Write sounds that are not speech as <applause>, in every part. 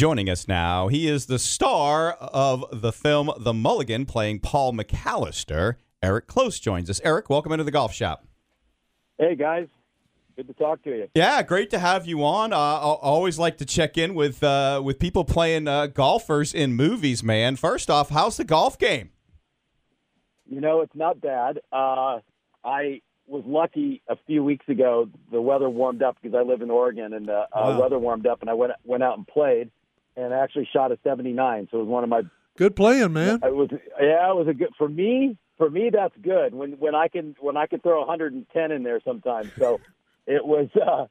Joining us now, he is the star of the film The Mulligan, playing Paul McAllister. Eric Close joins us. Eric, welcome into the golf shop. Hey guys, good to talk to you. Yeah, great to have you on. Uh, I always like to check in with uh, with people playing uh, golfers in movies. Man, first off, how's the golf game? You know, it's not bad. Uh, I was lucky a few weeks ago. The weather warmed up because I live in Oregon, and the uh, Wow. weather warmed up, and I went went out and played, and actually shot a 79. So it was one of my. Good playing, man. It was yeah, it was a good for me. For me, that's good when when I can when I can throw 110 in there sometimes. So <laughs> it was uh,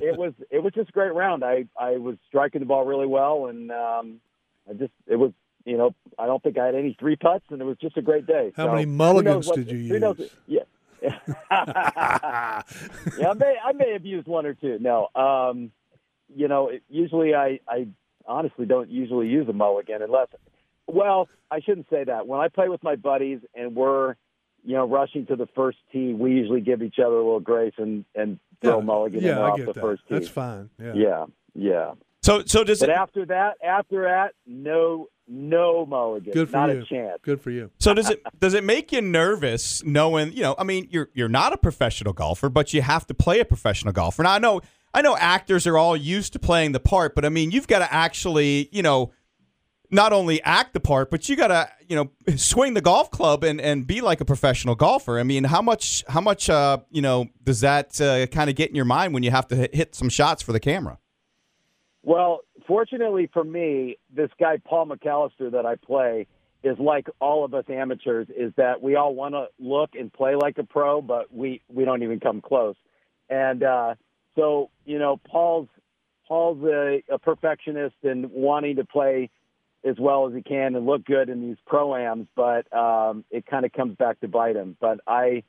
it was it was just a great round. I I was striking the ball really well, and um, I just it was you know I don't think I had any three putts, and it was just a great day. How So, many mulligans what- did you who knows- use? Yeah. <laughs> <laughs> yeah, I may I may have used one or two. No, um, you know, it, usually I I honestly don't usually use a mulligan unless. Well, I shouldn't say that. When I play with my buddies and we're, you know, rushing to the first tee, we usually give each other a little grace and and throw a mulligan in yeah, there off the that. first tee. That's fine. Yeah. Yeah, yeah. So, so does But it? after that, after that, no, no mulligan. Good for Not you. a chance. Good for you. So does it? Does it make you nervous knowing? You know, I mean, you're you're not a professional golfer, but you have to play a professional golfer. Now, I know, I know, actors are all used to playing the part, but I mean, you've got to actually, you know. Not only act the part, but you gotta, you know, swing the golf club and, and be like a professional golfer. I mean, how much, how much, uh, you know, does that uh, kind of get in your mind when you have to hit, hit some shots for the camera? Well, fortunately for me, this guy Paul McAllister that I play is like all of us amateurs. Is that we all want to look and play like a pro, but we we don't even come close. And uh, so you know, Paul's Paul's a, a perfectionist and wanting to play as well as he can and look good in these proams, but um, it kind of comes back to bite him. But I,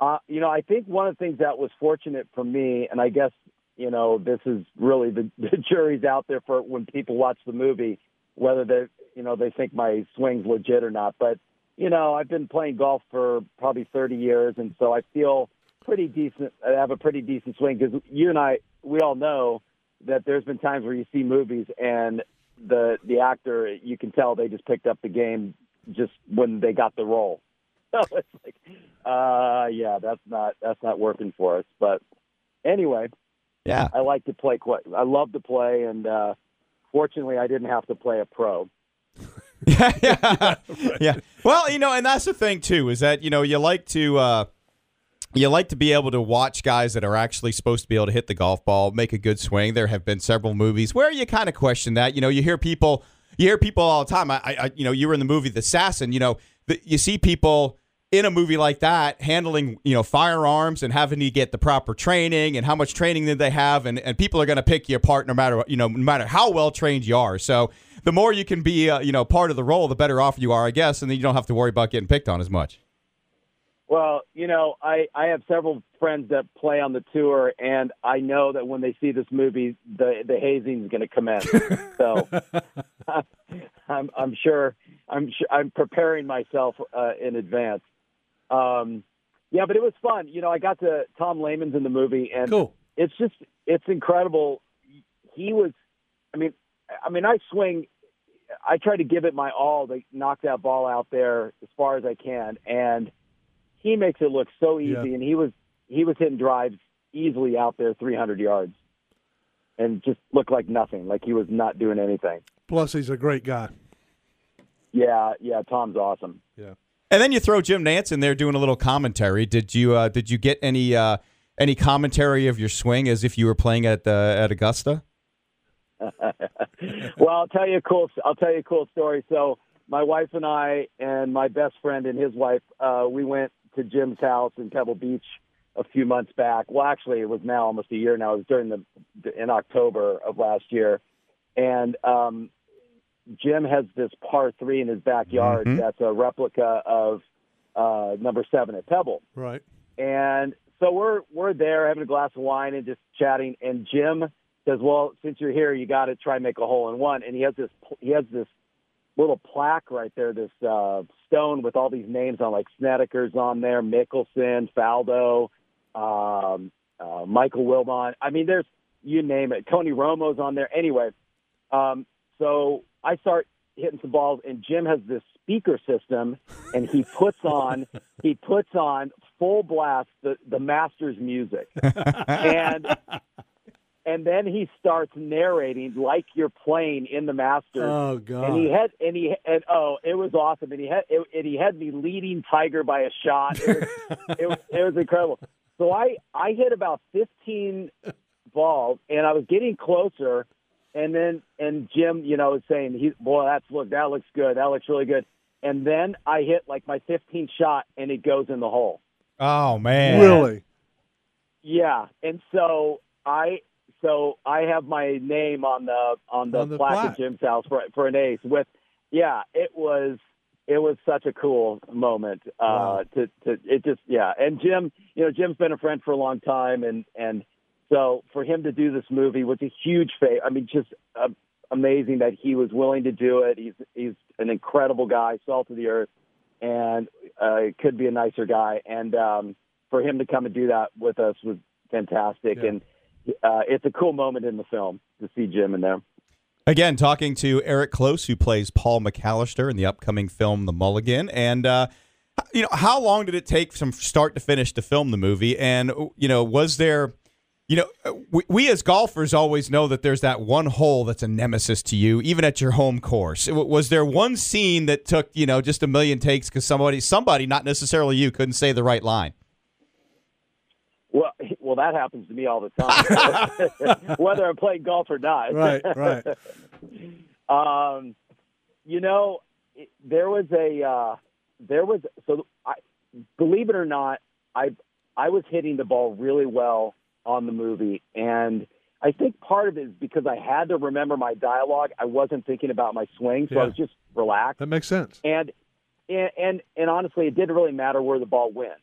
uh, you know, I think one of the things that was fortunate for me, and I guess you know, this is really the, <laughs> the jury's out there for when people watch the movie, whether they, you know, they think my swing's legit or not. But, you know, I've been playing golf for probably 30 years, and so I feel pretty decent. I have a pretty decent swing because you and I, we all know that there's been times where you see movies and the the actor, you can tell they just picked up the game just when they got the role. <laughs> So it's like, uh, yeah, that's not that's not working for us. But anyway, Yeah. I like to play quite. I love to play, and uh, fortunately, I didn't have to play a pro. <laughs> yeah, yeah, <laughs> yeah. Well, you know, and that's the thing too is that you know you like to uh, you like to be able to watch guys that are actually supposed to be able to hit the golf ball, make a good swing. There have been several movies where you kind of question that. You know, you hear people, you hear people all the time. I, I you know, you were in the movie The Assassin. You know, the, you see people in a movie like that handling you know firearms and having to get the proper training and how much training did they have and, and people are going to pick you apart no matter you know no matter how well trained you are so the more you can be uh, you know part of the role the better off you are i guess and then you don't have to worry about getting picked on as much Well, you know, I I have several friends that play on the tour, and I know that when they see this movie, the the hazing is going to commence. <laughs> so <laughs> I'm I'm sure I'm sure, I'm preparing myself uh, in advance. Um, yeah, but it was fun. You know, I got to Tom Lehman's in the movie, and Cool. it's just it's incredible. He was, I mean, I mean, I swing. I try to give it my all to knock that ball out there as far as I can, and he makes it look so easy. Yeah. And he was he was hitting drives easily out there, 300 yards, and just looked like nothing, like he was not doing anything. Plus, he's a great guy. Yeah, yeah, Tom's awesome. Yeah. and then you throw jim nantz in there doing a little commentary did you uh, did you get any uh, any commentary of your swing as if you were playing at uh, at augusta <laughs> <laughs> well, I'll tell you a cool. I'll tell you a cool story. So my wife and I and my best friend and his wife, uh, we went to Jim's house in Pebble Beach a few months back. Well, actually, it was now almost a year now. It was during the in October of last year, and um, Jim has this par three in his backyard Mhm. that's a replica of uh, number seven at Pebble. Right. And so we're we're there having a glass of wine and just chatting. And Jim says, "Well, since you're here, you got to try and make a hole in one." And he has this he has this little plaque right there, this uh, stone with all these names on, like Snedeker's on there, Mickelson, Faldo, um, uh, Michael Wilbon. I mean, there's you name it. Tony Romo's on there. Anyway, um, so I start hitting some balls, and Jim has this speaker system, and he puts on <laughs> he puts on full blast the the Masters music, <laughs> and and then he starts narrating like you're playing in the Masters. Oh God! And he had and he and oh, it was awesome. And he had it, and he had me leading Tiger by a shot. It was, <laughs> it, was, it was incredible. So I I hit about 15 balls, and I was getting closer. And then and Jim, you know, was saying, "He boy, that's look that looks good. That looks really good." And then I hit like my 15th shot, and it goes in the hole. Oh man! Really? Yeah, and so I so I have my name on the on the, On the plaque, plaque. at Jim's house for for an ace. With yeah, it was it was such a cool moment. Uh, Wow. to to it just yeah, and Jim, you know, Jim's been a friend for a long time, and and so for him to do this movie was a huge favor. I mean, just uh, amazing that he was willing to do it. He's he's an incredible guy, salt of the earth, and uh, could be a nicer guy. And um, for him to come and do that with us was fantastic. Yeah. And uh, it's a cool moment in the film to see Jim in there. Again, talking to Eric Close, who plays Paul McAllister in the upcoming film The Mulligan, and uh, you know, how long did it take from start to finish to film the movie? And you know, was there, you know, we, we as golfers always know that there's that one hole that's a nemesis to you, even at your home course. Was there one scene that took you know just a million takes because somebody, somebody, not necessarily you, couldn't say the right line? Well, <laughs> well, that happens to me all the <laughs> time, <laughs> whether I'm playing golf or not. Right, right. Um, you know, it, there was a uh, there was so I believe it or not, I I was hitting the ball really well on the movie, and I think part of it is because I had to remember my dialogue. I wasn't thinking about my swing, so Yeah. I was just relaxed. That makes sense. And and and, and honestly, it didn't really matter where the ball went.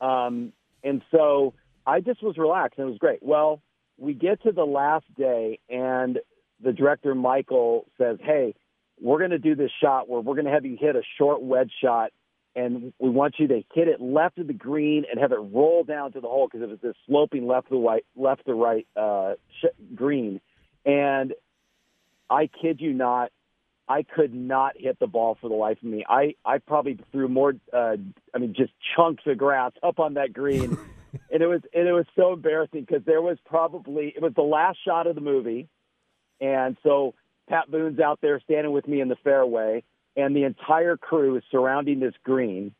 Um, and so I just was relaxed, and it was great. Well, we get to the last day, and the director Michael says, "Hey, we're going to do this shot where we're going to have you hit a short wedge shot." And we want you to hit it left of the green and have it roll down to the hole because it was this sloping left to right, left to right uh, sh- green. And I kid you not, I could not hit the ball for the life of me. I, I probably threw more, uh, I mean, just chunks of grass up on that green, <laughs> and it was and it was so embarrassing because there was probably it was the last shot of the movie, and so Pat Boone's out there standing with me in the fairway, and the entire crew is surrounding this green,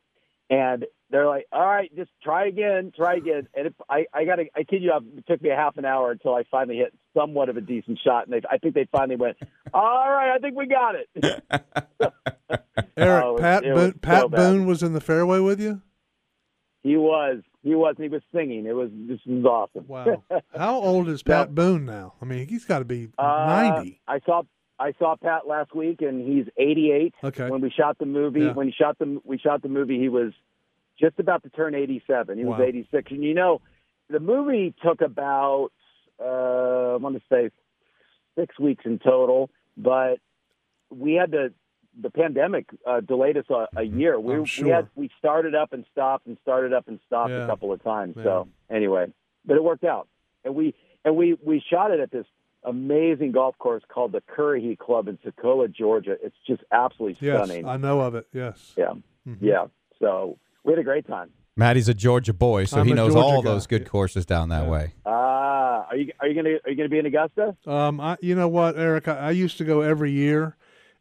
and they're like, "All right, just try again, try again." And if I, I got I kid you, not, it took me a half an hour until I finally hit somewhat of a decent shot, and they, I think they finally went, "All right, I think we got it." <laughs> <laughs> Eric, Oh, it Pat it was Boone, Pat so. Boone was in the fairway with you. he was, he was, and he was singing. It was this was awesome. Wow. <laughs> How old is Pat Boone now? I mean, he's got to be Uh, ninety. I saw I saw Pat last week, and he's 88. Okay. When we shot the movie, Yeah. when he shot the we shot the movie, he was just about to turn 87. He was 86, and you know, the movie took about uh, I want to say six weeks in total, but we had to. The pandemic uh, delayed us a, a year. We, I'm we had we started up and stopped and started up and stopped Yeah. a couple of times. Yeah. So anyway, but it worked out, and we and we we shot it at this amazing golf course called the Currahee Club in Toccoa, Georgia. It's just absolutely stunning. Yes, stunning. I know of it. Yes. yeah, Mhm. yeah. So we had a great time. Maddie's a Georgia boy, so I'm he knows Georgia all guy. those good Yeah. courses down that Yeah. way. Ah, are you are you gonna are you gonna be in Augusta? Um, I, you know what, Eric? I, I used to go every year,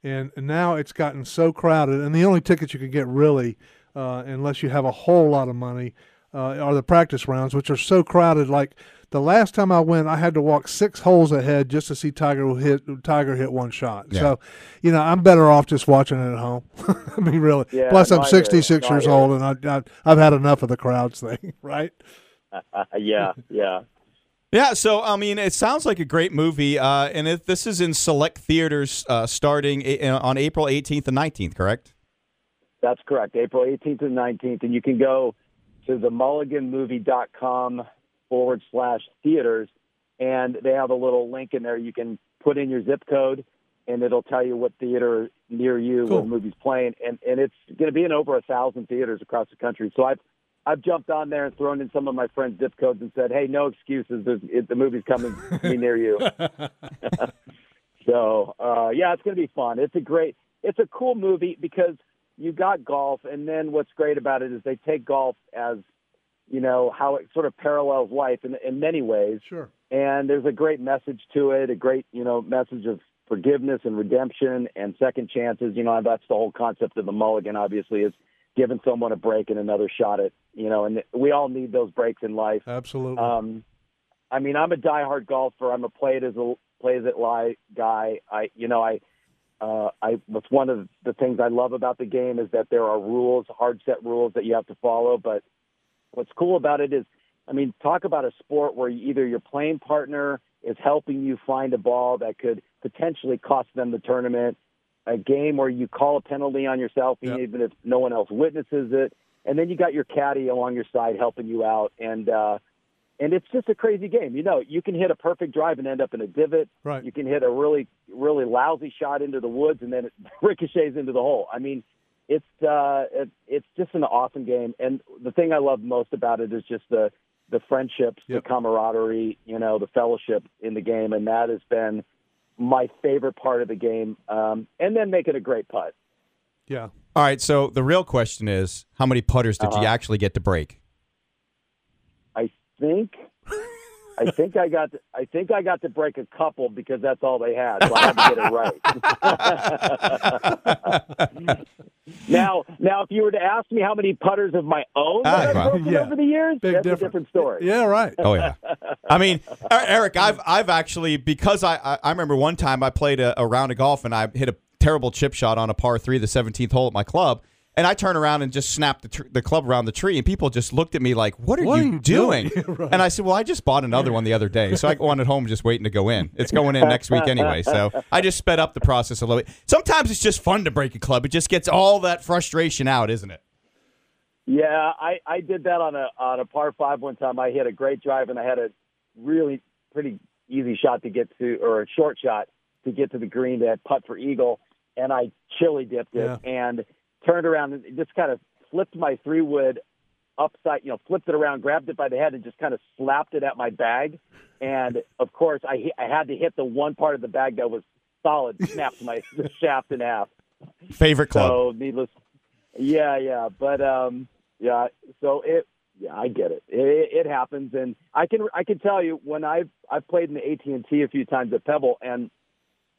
and now it's gotten so crowded, and the only tickets you can get really, uh, unless you have a whole lot of money, uh, are the practice rounds, which are so crowded. Like the last time I went, I had to walk six holes ahead just to see Tiger hit Tiger hit one shot. Yeah. So, you know, I'm better off just watching it at home. <laughs> I mean, really. Yeah, Plus, I'm I hear you. 66 years old, and I, I I've had enough of the crowds thing, <laughs> right? Uh, <laughs> yeah, yeah. Yeah, so I mean, it sounds like a great movie, uh, and it, this is in select theaters uh, starting a- on April 18th and 19th, correct? That's correct. April 18th and 19th. And you can go to the mulliganmovie.com forward slash theaters, and they have a little link in there. You can put in your zip code, and it'll tell you what theater near you Cool. movie's playing. And, and it's going to be in over a thousand theaters across the country. So I've I've jumped on there and thrown in some of my friends' zip codes and said, "Hey, no excuses. There's, it, the movie's coming to be near you." <laughs> <laughs> So uh, yeah, it's going to be fun. It's a great, it's a cool movie because you got golf, and then what's great about it is they take golf as you know how it sort of parallels life in, in many ways. Sure. And there's a great message to it, a great you know message of forgiveness and redemption and second chances. You know that's the whole concept of the mulligan. Obviously, is giving someone a break and another shot at you know, and we all need those breaks in life. Absolutely. Um, I mean, I'm a diehard golfer. I'm a play it as a play as it lie guy. I, you know, I, uh, I. What's one of the things I love about the game is that there are rules, hard set rules that you have to follow. But what's cool about it is, I mean, talk about a sport where either your playing partner is helping you find a ball that could potentially cost them the tournament, a game where you call a penalty on yourself Yep. even if no one else witnesses it, and then you got your caddy along your side helping you out, and uh, and it's just a crazy game. You know, you can hit a perfect drive and end up in a divot. Right. You can hit a really really lousy shot into the woods and then it <laughs> ricochets into the hole. I mean, it's uh, it, it's just an awesome game, and the thing I love most about it is just the the friendships, Yep. the camaraderie, you know, the fellowship in the game, and that has been my favorite part of the game. Um, and then making a great putt. yeah. All right, so the real question is, how many putters did you Uh-huh. actually get to break? I think. I think I got. To, I think I got to break a couple because that's all they had, so I had to get it right. <laughs> now, now, if you were to ask me how many putters of my own that Ah, I've well. broken Yeah. over the years, Big that's difference. a different story. Yeah, right. Oh yeah. I mean, Eric, I've I've actually because I I, I remember one time I played a, a round of golf and I hit a terrible chip shot on a par three, the seventeenth hole at my club. And I turn around and just snapped the, tr- the club around the tree, and people just looked at me like, "What are, What you, are you doing?" doing? <laughs> Right. And I said, "Well, I just bought another one the other day, so I go on at home just waiting to go in. It's going in next week anyway, so I just sped up the process a little bit. Sometimes it's just fun to break a club; it just gets all that frustration out, isn't it? Yeah, I, I did that on a on a par five one time. I hit a great drive and I had a really pretty easy shot to get to, or a short shot to get to the green to putt for eagle, and I chili dipped it Yeah. and turned around and just kind of flipped my three wood upside, you know, flipped it around, grabbed it by the head, and just kind of slapped it at my bag. And of course, I I had to hit the one part of the bag that was solid, snapped my <laughs> shaft in half. Favorite club? So needless, yeah, yeah, but um, yeah. So it, yeah, I get it. It, it happens, and I can I can tell you when I've I've played in the AT and T a few times at Pebble, and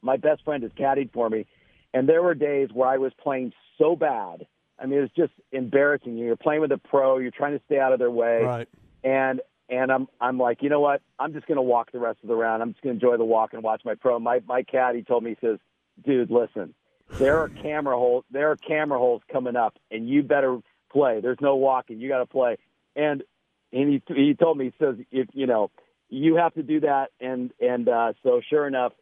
my best friend has caddied for me, and there were days where I was playing so bad. I mean, it was just embarrassing. You're playing with a pro. You're trying to stay out of their way Right. and and I'm I'm like, you know what? I'm just gonna walk the rest of the round. I'm just gonna enjoy the walk and watch my pro. My my caddy told me, he says, dude, listen, there are camera holes there are camera holes coming up, and you better play. There's no walking. You got to play. And and he he told me, he says, if you know, you have to do that. And and uh, so sure enough.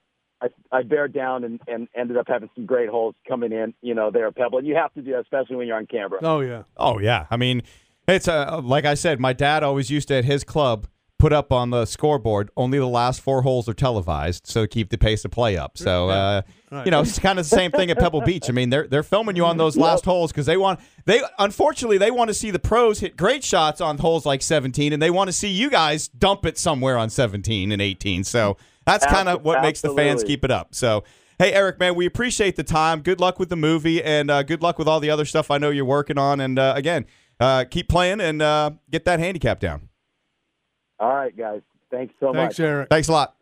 I, I bared down and, and ended up having some great holes coming in, you know, there at Pebble. And you have to do that, especially when you're on camera. Oh yeah. Oh yeah, I mean, it's uh, like I said, my dad always used to at his club put up on the scoreboard only the last four holes are televised, so keep the pace of play up. So uh, Right. you know, it's kind of the same thing at Pebble <laughs> Beach. I mean, they're they're filming you on those last holes because they want they unfortunately they want to see the pros hit great shots on holes like 17, and they want to see you guys dump it somewhere on 17 and 18. So that's kind of what makes the fans keep it up. So. Hey Eric, man, we appreciate the time. Good luck with the movie, and uh, good luck with all the other stuff I know you're working on. And uh, again, uh, keep playing and uh, get that handicap down. All right, guys. Thanks so much. Thanks, Eric. Thanks a lot.